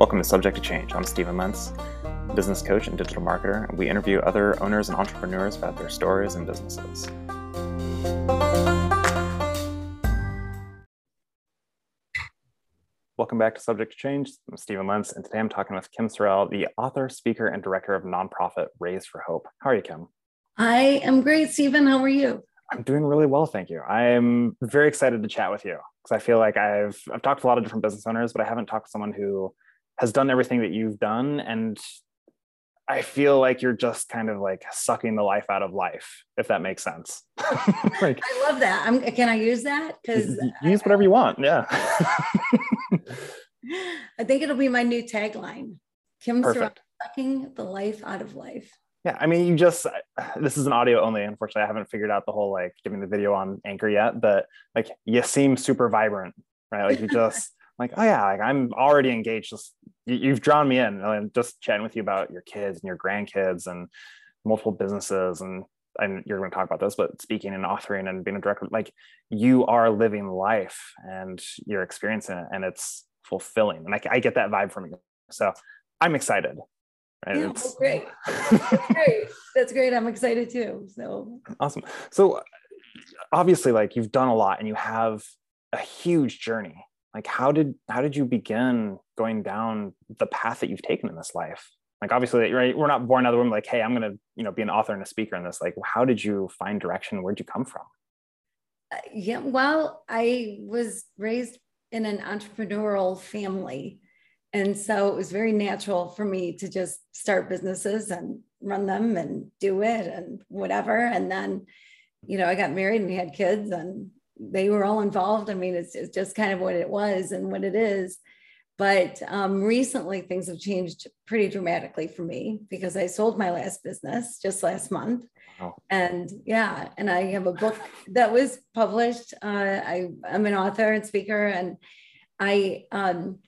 Welcome to Subject to Change. I'm Stephen Lentz, business coach and digital marketer, and we interview other owners and entrepreneurs about their stories and businesses. Welcome back to Subject to Change. I'm Stephen Lentz, and today I'm talking with Kim Sorrelle, the author, speaker, and director of nonprofit Raise for Hope. How are you, Kim? I am great, Stephen. How are you? I'm doing really well, thank you. I'm very excited to chat with you because I feel like I've I've talked to a lot of different business owners, but I haven't talked to someone who has done everything that you've done and I feel like you're just kind of like sucking the life out of life, if that makes sense. like, I love that. I'm, can I use that? Because use whatever you want. Yeah. I think it'll be my new tagline. Kim sucking the life out of life. Yeah, I mean, you just this is an audio only. Unfortunately, I haven't figured out the whole like giving the video on Anchor yet, but like you seem super vibrant, right? Like you just like, oh yeah, like I'm already engaged. Just you've drawn me in. I'm just chatting with you about your kids and your grandkids and multiple businesses and and you're going to talk about this, but speaking and authoring and being a director, like you are living life and you're experiencing it and it's fulfilling. And I, I get that vibe from you. So I'm excited. Right? Yeah, well, great. That's great. That's great. I'm excited too. So awesome. So obviously like you've done a lot and you have a huge journey like how did how did you begin going down the path that you've taken in this life. Like obviously right we're not born out of the womb like hey i'm gonna you know be an author and a speaker in this. Like how did you find direction? Where'd you come from? Uh, yeah well i was raised in an entrepreneurial family. And so it was very natural for me to just start businesses and run them and do it and whatever. And then you know i got married and we had kids and they were all involved. I mean, it's, it's just kind of what it was and what it is. But um, recently, things have changed pretty dramatically for me because I sold my last business just last month. Wow. And yeah, and I have a book that was published. Uh, I, I'm an author and speaker, and I um,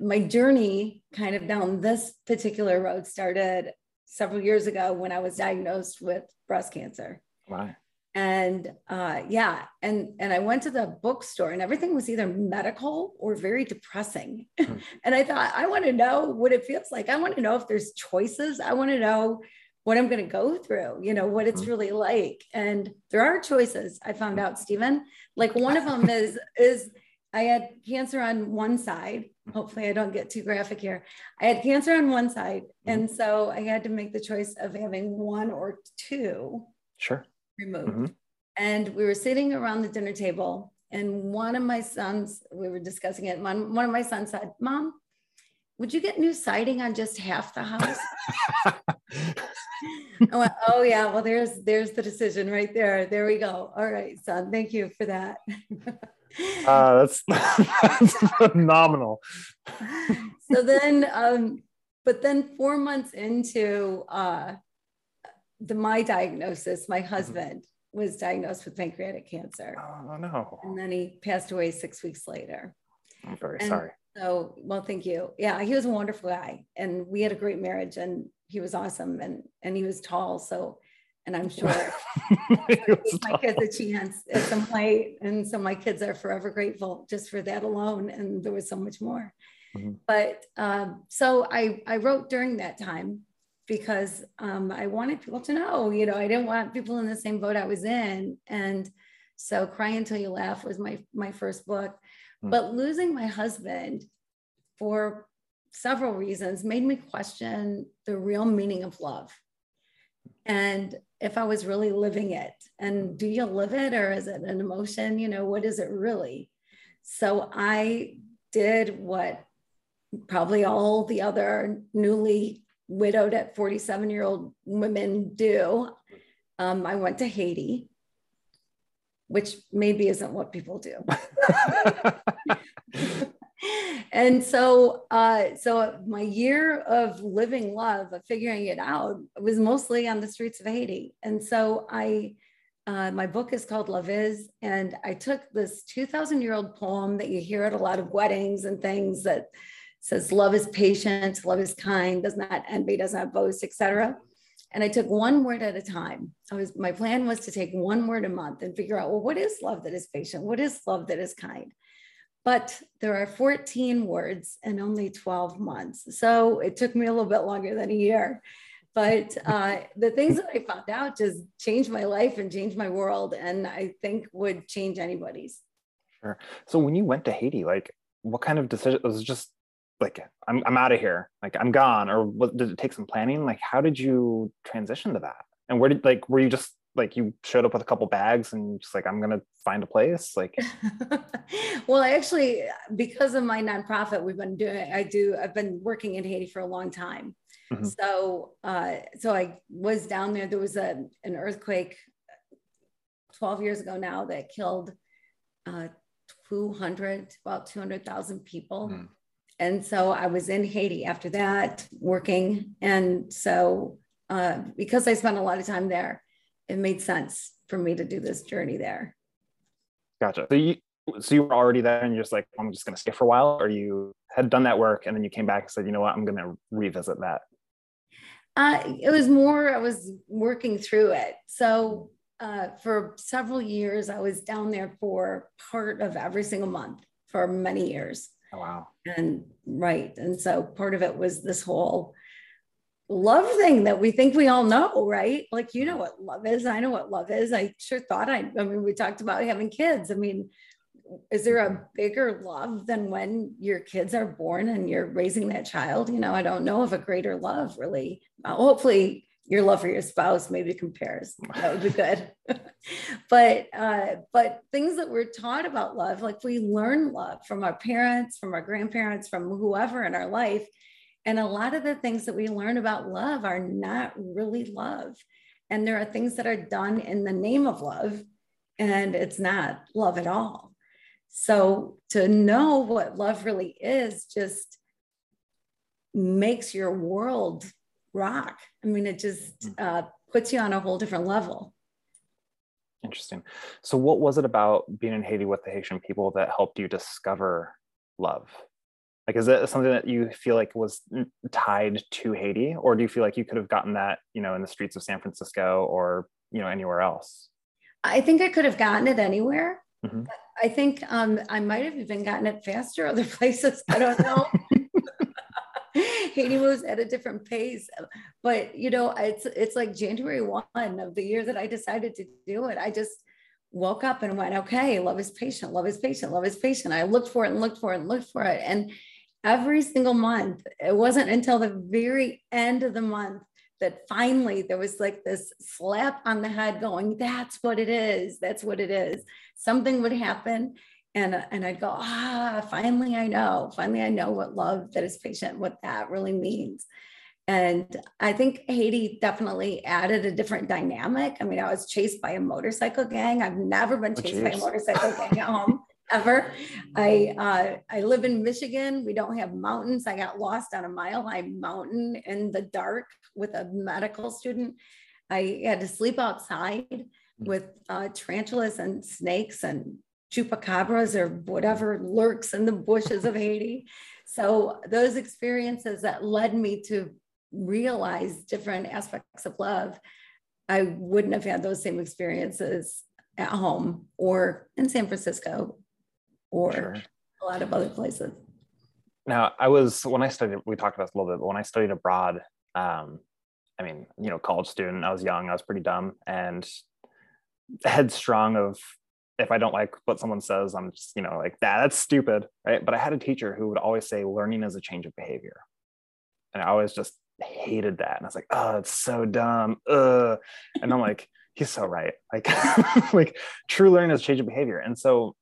my journey kind of down this particular road started several years ago when I was diagnosed with breast cancer. Wow and uh, yeah and and i went to the bookstore and everything was either medical or very depressing. Mm. and i thought i want to know what it feels like. I want to know if there's choices. I want to know what i'm going to go through you know what it's mm. really like. And there are choices i found out stephen. Like one of them is is i had cancer on one side. Hopefully i don't get too graphic here. I had cancer on one side mm. and so i had to make the choice of having one or two sure removed. Mm-hmm. And we were sitting around the dinner table, and one of my sons, we were discussing it. One, one of my sons said, Mom, would you get new siding on just half the house? I went, oh yeah, well there's there's the decision right there. There we go. All right, son, thank you for that. uh, that's, that's phenomenal. so then, um, but then four months into uh, the my diagnosis, my mm-hmm. husband was diagnosed with pancreatic cancer. Oh no! And then he passed away six weeks later. I'm very and sorry. So, well, thank you. Yeah, he was a wonderful guy, and we had a great marriage, and he was awesome, and and he was tall. So, and I'm sure my kids a chance at some height. point, and so my kids are forever grateful just for that alone. And there was so much more. Mm-hmm. But um, so I I wrote during that time because um, I wanted people to know, you know, I didn't want people in the same boat I was in. And so Cry Until You Laugh was my, my first book. Mm. But losing my husband for several reasons made me question the real meaning of love. And if I was really living it, and do you live it or is it an emotion? You know, what is it really? So I did what probably all the other newly widowed at 47 year old women do. Um, I went to Haiti, which maybe isn't what people do. and so, uh, so my year of living love, of figuring it out, was mostly on the streets of Haiti. And so I, uh, my book is called Love Is, and I took this 2,000 year old poem that you hear at a lot of weddings and things that says love is patient, love is kind, does not envy, does not boast, etc. And I took one word at a time. I was my plan was to take one word a month and figure out, well, what is love that is patient? What is love that is kind? but there are 14 words and only 12 months. So it took me a little bit longer than a year. But uh, the things that I found out just changed my life and changed my world, and I think would change anybody's. Sure. So when you went to Haiti, like what kind of decision was just like I'm I'm out of here, like I'm gone, or what, did it take some planning? Like how did you transition to that? And where did like were you just like you showed up with a couple bags and just like i'm gonna find a place like well I actually because of my nonprofit we've been doing i do i've been working in haiti for a long time mm-hmm. so uh so i was down there there was a an earthquake 12 years ago now that killed uh 200 about 200000 people mm. And so i was in haiti after that working and so uh, because i spent a lot of time there it made sense for me to do this journey there. Gotcha. So you so you were already there and you're just like, I'm just gonna stay for a while, or you had done that work and then you came back and said, you know what, I'm gonna revisit that. Uh, it was more, I was working through it. So uh, for several years, I was down there for part of every single month for many years. Oh, wow. And right. And so part of it was this whole love thing that we think we all know, right? Like, you know mm-hmm. what love is. I know what love is. I sure thought I, I mean, we talked about having kids. I mean, is there a mm-hmm. bigger love than when your kids are born and you're raising that child? You know, I don't know of a greater love really. Hopefully, your love for your spouse maybe compares. That would be good. but uh, but things that we're taught about love, like we learn love from our parents, from our grandparents, from whoever in our life, and a lot of the things that we learn about love are not really love. And there are things that are done in the name of love, and it's not love at all. So to know what love really is just makes your world rock. I mean, it just mm. uh, puts you on a whole different level. Interesting. So, what was it about being in Haiti with the Haitian people that helped you discover love? Like, is it something that you feel like was tied to Haiti, or do you feel like you could have gotten that, you know, in the streets of San Francisco or you know anywhere else? I think I could have gotten it anywhere. Mm-hmm. I think um, I might have even gotten it faster other places. I don't know. Haiti moves at a different pace, but you know, it's it's like January one of the year that I decided to do it. I just woke up and went, okay, love is patient, love is patient, love is patient. I looked for it and looked for it and looked for it, and every single month. It wasn't until the very end of the month that finally there was like this slap on the head going, that's what it is. That's what it is. Something would happen. And, and I'd go, ah, finally I know. Finally, I know what love that is patient, what that really means. And I think Haiti definitely added a different dynamic. I mean, I was chased by a motorcycle gang. I've never been oh, chased oh, by a motorcycle gang at home ever. I uh, I live in Michigan. We don't have mountains. I got lost on a mile high mountain in the dark with a medical student. I had to sleep outside hmm. with uh, tarantulas and snakes and chupacabras or whatever lurks in the bushes of Haiti. So those experiences that led me to realize different aspects of love, I wouldn't have had those same experiences at home or in San Francisco or sure. a lot of other places. Now, I was when I studied. We talked about this a little bit, but when I studied abroad, um, I mean, you know, college student. I was young. I was pretty dumb and headstrong. Of if I don't like what someone says, I'm just you know like that. That's stupid, right? But I had a teacher who would always say, "Learning is a change of behavior," and I always just hated that. And I was like, "Oh, it's so dumb." Ugh. And I'm like, he's so right. Like, like true learning is change of behavior. And so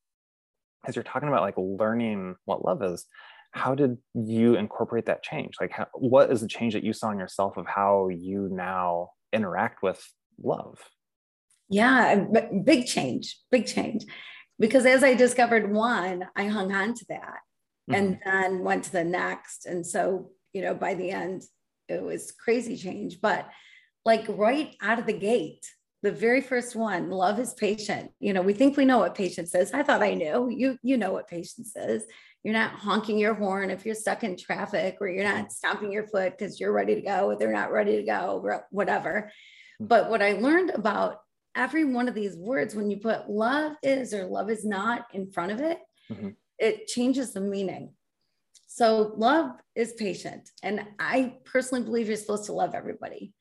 as you're talking about like learning what love is how did you incorporate that change like how, what is the change that you saw in yourself of how you now interact with love yeah big change big change. Because as i discovered one i hung on to that mm-hmm. and then went to the next. And so you know by the end it was crazy change. But like right out of the gate the very first one love is patient. You know we think we know what patience is. I thought i knew. You you know what patience is. You're not honking your horn if you're stuck in traffic or you're not stomping your foot because you're ready to go they're not ready to go whatever. Hmm. but what i learned about every one of these words when you put love is or love is not in front of it mm-hmm. it changes the meaning. So love is patient. And I personally believe you're supposed to love everybody.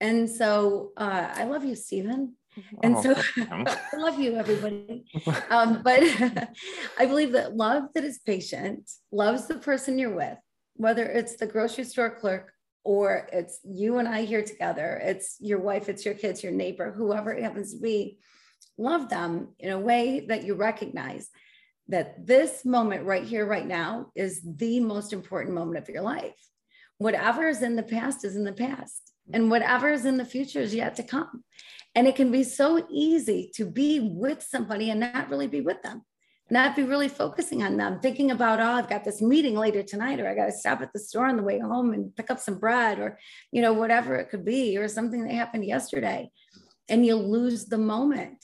And so uh, I love you, Stephen. And oh, so I love you, everybody. Um, but I believe that love that is patient loves the person you're with, whether it's the grocery store clerk or it's you and I here together, it's your wife, it's your kids, your neighbor, whoever it happens to be. Love them in a way that you recognize that this moment right here, right now, is the most important moment of your life. Whatever is in the past is in the past, and whatever is in the future is yet to come. And it can be so easy to be with somebody and not really be with them, not be really focusing on them, thinking about, oh, I've got this meeting later tonight, or I got to stop at the store on the way home and pick up some bread, or, you know, whatever it could be, or something that happened yesterday. And you lose the moment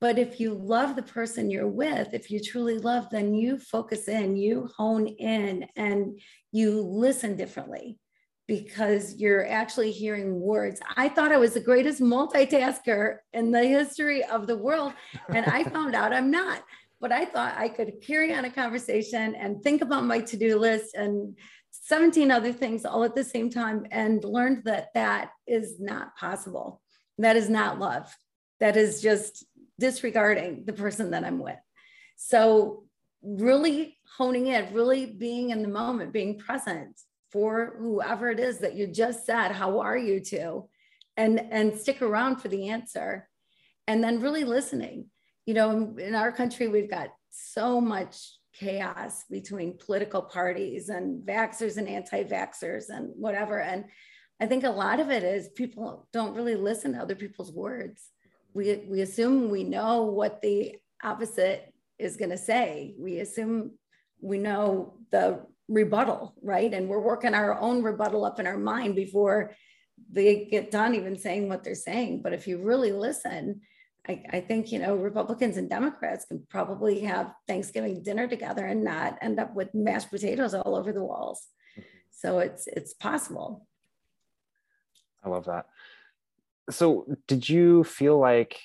but if you love the person you're with, if you truly love, then you focus in, you hone in, and you listen differently because you're actually hearing words. I thought I was the greatest multitasker in the history of the world, and I found out I'm not. But I thought I could carry on a conversation and think about my to do list and 17 other things all at the same time, and learned that that is not possible. That is not love. That is just disregarding the person that I'm with. So, really honing in, really being in the moment, being present for whoever it is that you just said, How are you to? And, and stick around for the answer. And then really listening. You know, in our country, we've got so much chaos between political parties and vaxxers and anti vaxxers and whatever. And I think a lot of it is people don't really listen to other people's words we, we assume we know what the opposite is going to say. We assume we know the rebuttal, right? And we're working our own rebuttal up in our mind before they get done even saying what they're saying. But if you really listen, I, I, think you know Republicans and Democrats can probably have Thanksgiving dinner together and not end up with mashed potatoes all over the walls. So it's it's possible. I love that so did you feel like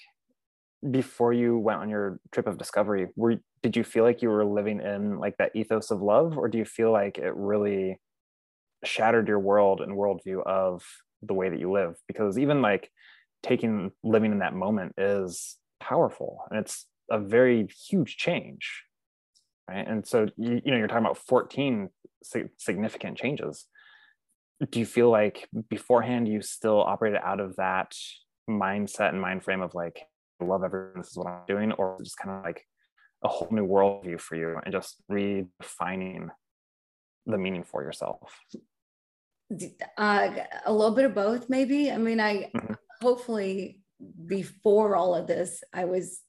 before you went on your trip of discovery were did you feel like you were living in like that ethos of love or do you feel like it really shattered your world and worldview of the way that you live because even like taking living in that moment is powerful. And it's a very huge change right? And so you, you know you're talking about 14 significant changes. Do you feel like beforehand you still operated out of that mindset and mind frame of like I love everyone this is what i'm doing? Or just kind of like a whole new worldview for you and just redefining the meaning for yourself? Uh, a little bit of both maybe? I mean i mm-hmm. Hopefully before all of this i was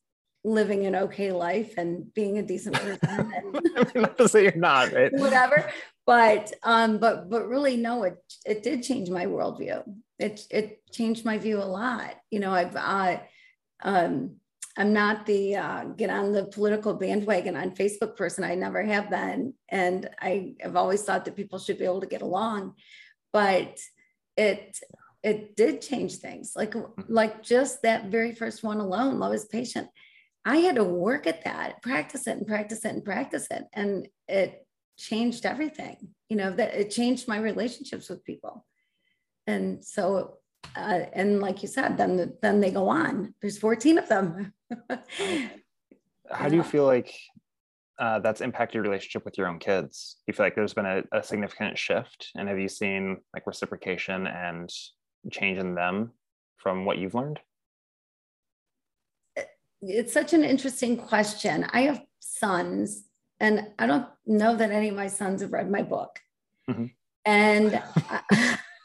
living an okay life and being a decent person and not to say you're not right? whatever. But um but but really no it it did change my worldview. It it changed my view a lot. You know i've uh, um i'm not the uh, get on the political bandwagon on facebook person. I never have been. And i have always thought that people should be able to get along. But it it did change things. Like like just that very first one alone love is patient. I had to work at that practice it and practice it and practice it and it changed everything you know that it changed my relationships with people. And so uh, and like you said then then they go on. There's 14 of them. How do you feel like uh, that's impacted your relationship with your own kids? Do you feel like there's been a, a significant shift? And have you seen like reciprocation and change in them from what you've learned it's such an interesting question i have sons and I don't know that any of my sons have read my book. Mm-hmm. And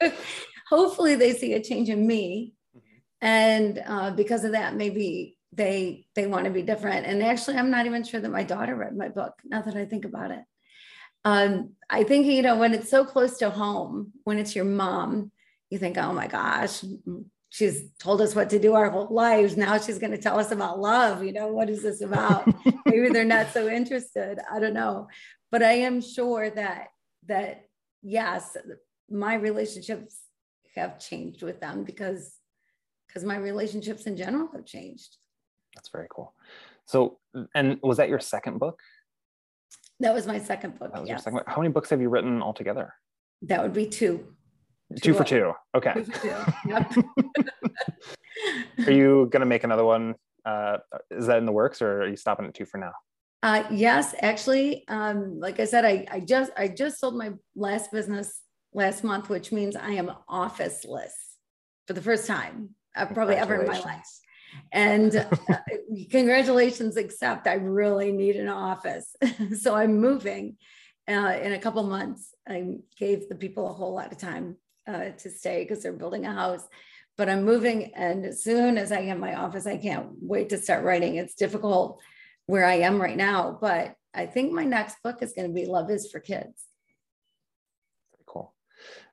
hopefully they see a change in me. Mm-hmm. And uh, because of that, maybe they they want to be different. And actually, I'm not even sure that my daughter read my book. Now that I think about it, um, I think you know when it's so close to home, when it's your mom, you think, oh my gosh, she's told us what to do our whole lives. Now she's going to tell us about love. You know, what is this about? Maybe they're not so interested. I don't know. But I am sure that that yes, my relationships have changed with them because because my relationships in general have changed. That's very cool. So, and was that your second book? That was my second book. That was yes. your second. How many books have you written altogether? That would be two. Two, two for two. Okay. Two for two. Yep. are you going to make another one? Uh, is that in the works or are you stopping at two for now? Uh, yes, actually, um, like I said, I, I just I just sold my last business last month, which means I am officeless for the first time uh, probably ever in my life. And uh, congratulations, except I really need an office. so I'm moving uh, in a couple months. I gave the people a whole lot of time uh, to stay because they're building a house. But I'm moving, and as soon as I get my office, I can't wait to start writing. It's difficult where I am right now, but I think my next book is going to be Love is for Kids. Cool.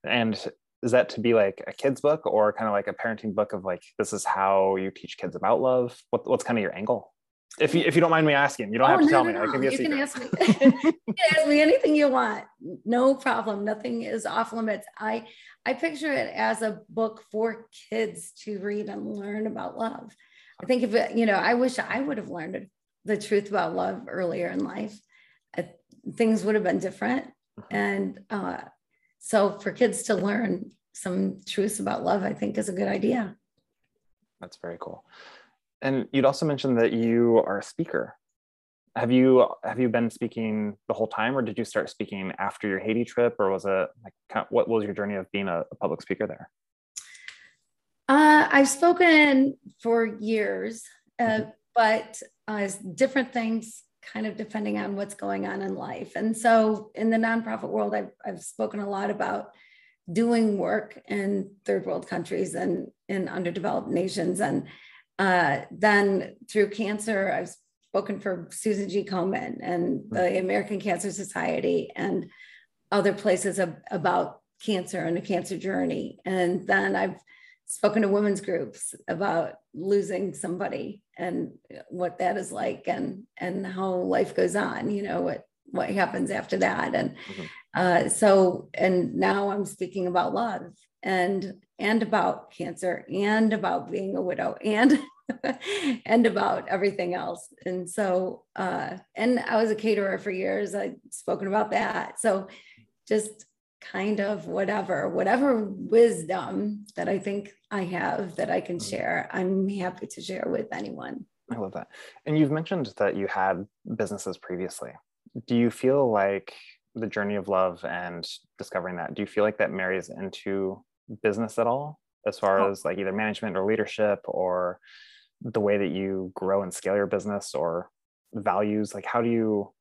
And is that to be like a kid's book or kind of like a parenting book of like this is how you teach kids about love? What, what's kind of your angle? If you if you don't mind me asking, you don't oh, have to no, tell no, me. No. I can be a you secret. Can ask me. you can ask me anything you want. No problem. Nothing is off limits. I I picture it as a book for kids to read and learn about love. I think if it, you know, I wish I would have learned the truth about love earlier in life. Uh, things would have been different. Mm-hmm. And uh, so for kids to learn some truths about love, I think is a good idea. That's very cool. And you'd also mentioned that you are a speaker. Have you have you been speaking the whole time, or did you start speaking after your Haiti trip, or was it like what was your journey of being a, a public speaker there? Uh, I've spoken for years, uh, mm-hmm. but uh, different things kind of depending on what's going on in life. And so in the nonprofit world, I've, I've spoken a lot about doing work in third world countries and in underdeveloped nations. And uh, then through cancer, I've spoken for Susan G. Komen and the. American Cancer Society and other places of, about cancer and a cancer journey. And then I've spoken to women's groups about losing somebody and what that is like and and how life goes on you know what what happens after that and mm-hmm. uh, so and now i'm speaking about love and and about cancer and about being a widow and and about everything else and so uh and i was a caterer for years i've spoken about that so just kind of whatever, whatever wisdom that I think I have that I can mm. share, I'm happy to share with anyone. I love that. And you've mentioned that you had businesses previously. Do you feel like the journey of love and discovering that, do you feel like that marries into business at all? As far oh. as like either management or leadership or the way that you grow and scale your business or values, like how do you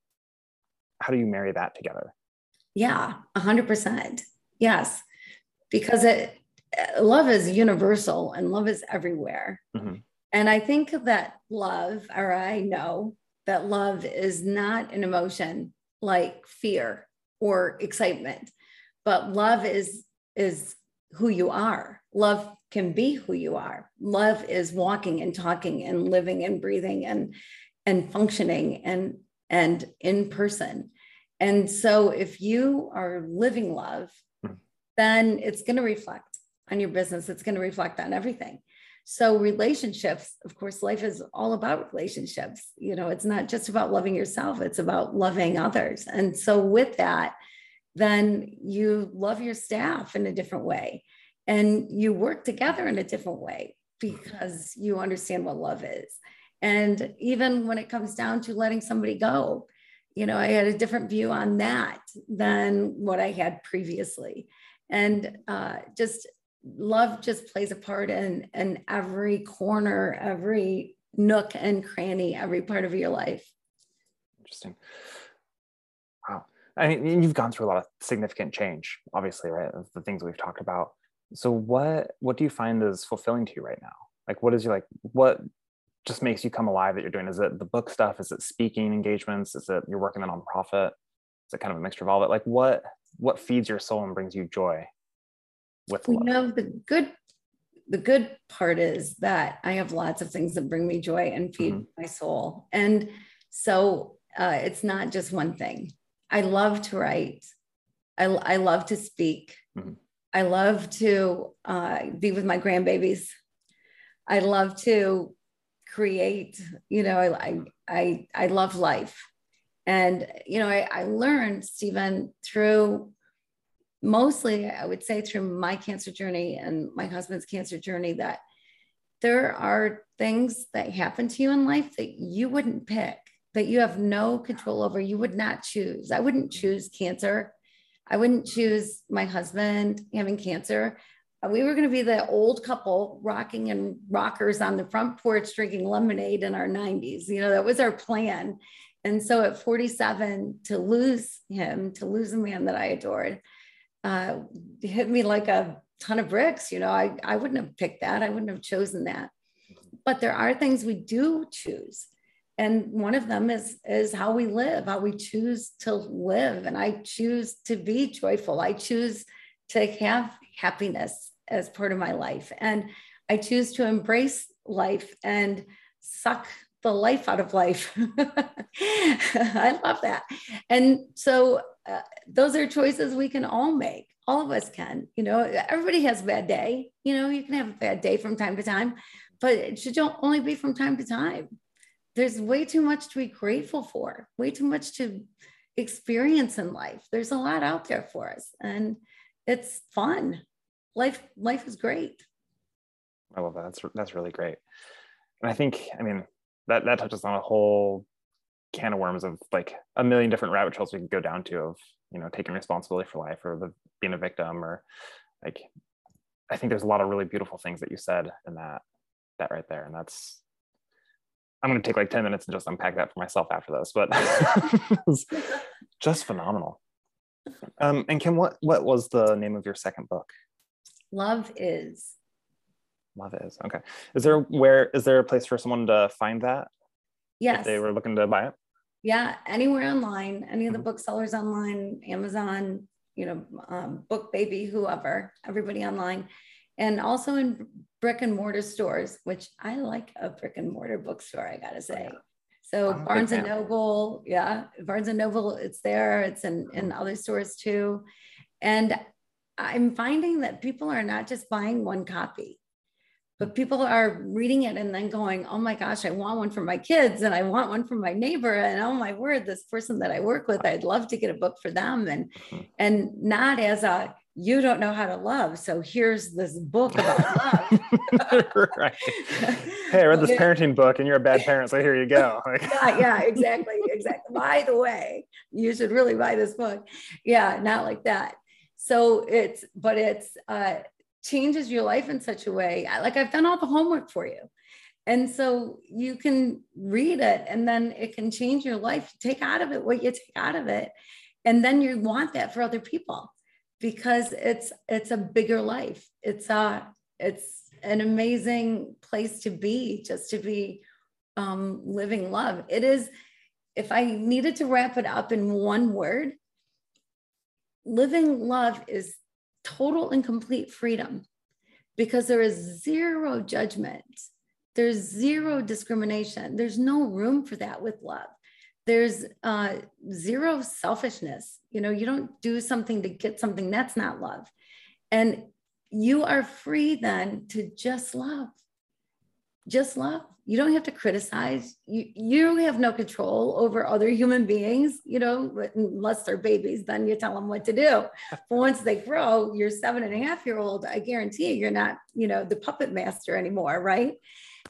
how do you marry that together? Yeah, 100%. Yes. Because it, love is universal and love is everywhere. Mm-hmm. And I think that love, or I know that love is not an emotion like fear or excitement, but love is is who you are. Love can be who you are. Love is walking and talking and living and breathing and and functioning and and in person. And so if you are living love, hmm. then it's going to reflect on your business, it's going to reflect on everything. So relationships, of course, life is all about relationships. You know, it's not just about loving yourself, it's about loving others. And so with that, then you love your staff in a different way and you work together in a different way because you understand what love is. And even when it comes down to letting somebody go, you know, I had a different view on that than what I had previously. And uh, just love just plays a part in, in every corner, every nook and cranny, every part of your life. Interesting. Wow. I mean, you've gone through a lot of significant change, obviously, right? The things we've talked about. So what what do you find is fulfilling to you right now? Like what is your like what just makes you come alive that you're doing? Is it the book stuff? Is it speaking engagements? Is it you're working a nonprofit? Is it kind of a mixture of all it? Like what what feeds your soul and brings you joy with love? You know, the good the good part is that I have lots of things that bring me joy and feed mm-hmm. my soul. And so uh, it's not just one thing. I love to write. I, I love to speak. Mm-hmm. I love to uh, be with my grandbabies. I love to create you know i i i love life And, you know, I, I learned, Stephen, through mostly, I would say, through my cancer journey and my husband's cancer journey, that there are things that happen to you in life that you wouldn't pick, that you have no control over. You would not choose. I wouldn't mm-hmm. choose cancer. I wouldn't choose my husband having cancer. Uh, we were going to be the old couple rocking and rockers on the front porch drinking lemonade in our 90s. You know, that was our plan. And so at 47, to lose him, to lose a man that I adored, uh, hit me like a ton of bricks. You know, I, I wouldn't have picked that. I wouldn't have chosen that. But there are things we do choose. And one of them is, is how we live, how we choose to live. And I choose to be joyful. I choose to have happiness as part of my life. And I choose to embrace life and suck the life out of life. I love that. And so uh, those are choices we can all make. All of us can. You know, everybody has a bad day. You know, you can have a bad day from time to time, but it should only be from time to time. There's way too much to be grateful for, way too much to experience in life. There's a lot out there for us, and it's fun. Life, life is great. I love that. That's that's really great. And I think, I mean, that that touches on a whole can of worms of like a million different rabbit trails we could go down to of you know taking responsibility for life or the, being a victim or like i think there's a lot of really beautiful things that you said in that that right there. And that's i'm going to take like 10 minutes and just unpack that for myself after this but just phenomenal. Um and kim what what was the name of your second book? Love is Love is okay. Is there where is there a place for someone to find that? Yes. If they were looking to buy it. Yeah, anywhere online, any of the mm-hmm. booksellers online, Amazon, you know, um, Book Baby, whoever, everybody online, and also in brick and mortar stores, which I like a brick and mortar bookstore. I gotta say. So Barnes and Noble, yeah, Barnes and Noble, it's there. It's in in mm-hmm. other stores too, and I'm finding that people are not just buying one copy but people are reading it and then going, oh my gosh, I want one for my kids and I want one for my neighbor. And oh my word, this person that I work with, I'd love to get a book for them. And mm-hmm. and not as a you don't know how to love. So here's this book about love. right. Hey, I read this parenting book and you're a bad parent. So here you go. yeah, yeah, exactly. Exactly. By the way, you should really buy this book. Yeah, not like that. So it's, but it's uh changes your life in such a way. Like I've done all the homework for you. And so you can read it and then it can change your life. Take out of it what you take out of it. And then you want that for other people because it's it's a bigger life. It's a it's an amazing place to be, just to be um, living love. It is, if I needed to wrap it up in one word, living love is total and complete freedom because there is zero judgment. There's zero discrimination. There's no room for that with love. There's uh, zero selfishness. You know, you don't do something to get something that's not love. And you are free then to just love. Just love you don't have to criticize. You you have no control over other human beings you know unless they're babies then you tell them what to do. But once they grow your seven and a half year old i guarantee you, you're not you know the puppet master anymore right?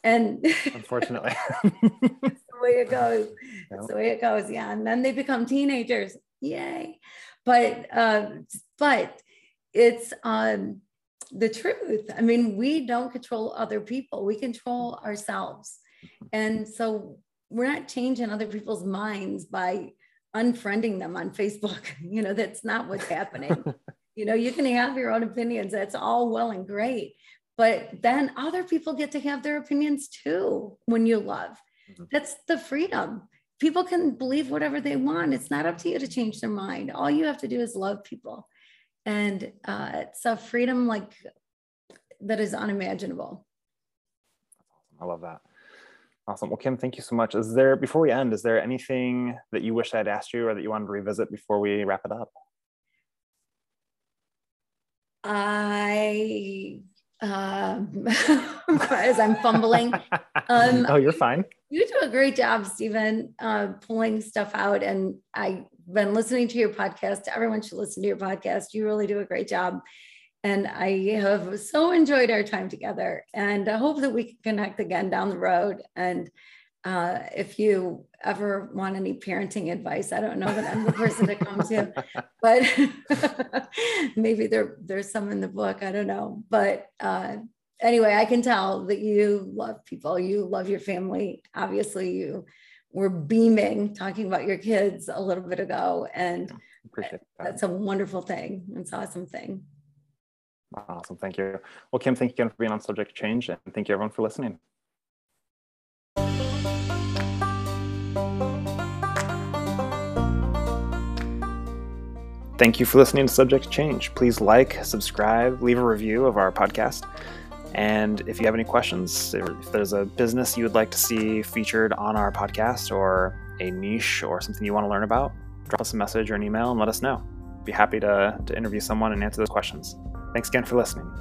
And unfortunately. That's the way it goes. That's the way it goes yeah. And then they become teenagers. Yay. But uh, but it's um the truth. I mean, we don't control other people, we control ourselves. And so we're not changing other people's minds by unfriending them on Facebook. You know, that's not what's happening. you know, you can have your own opinions, that's all well and great. But then other people get to have their opinions too when you love. Mm-hmm. That's the freedom. People can believe whatever they want. It's not up to you to change their mind. All you have to do is love people and uh, it's a freedom like that is unimaginable. Awesome. i love that. Awesome. Well kim thank you so much. Is there before we end is there anything that you wish i'd asked you or that you wanted to revisit before we wrap it up? I um, as I'm fumbling. Um, oh, you're fine. You do a great job, Stephen, uh, pulling stuff out. And I've been listening to your podcast. Everyone should listen to your podcast. You really do a great job. And I have so enjoyed our time together. And I hope that we can connect again down the road. And uh, if you ever want any parenting advice, I don't know that I'm the person to come to, but maybe there there's some in the book. I don't know, but uh, anyway, I can tell that you love people, you love your family. Obviously, you were beaming talking about your kids a little bit ago, and that. that's a wonderful thing. It's an awesome thing. Awesome, thank you. Well, Kim, thank you again for being on Subject Change, and thank you everyone for listening. Thank you for listening to Subject Change. Please like, subscribe, leave a review of our podcast. And if you have any questions, if there's a business you would like to see featured on our podcast or a niche or something you want to learn about, drop us a message or an email and let us know. Be happy to, to interview someone and answer those questions. Thanks again for listening.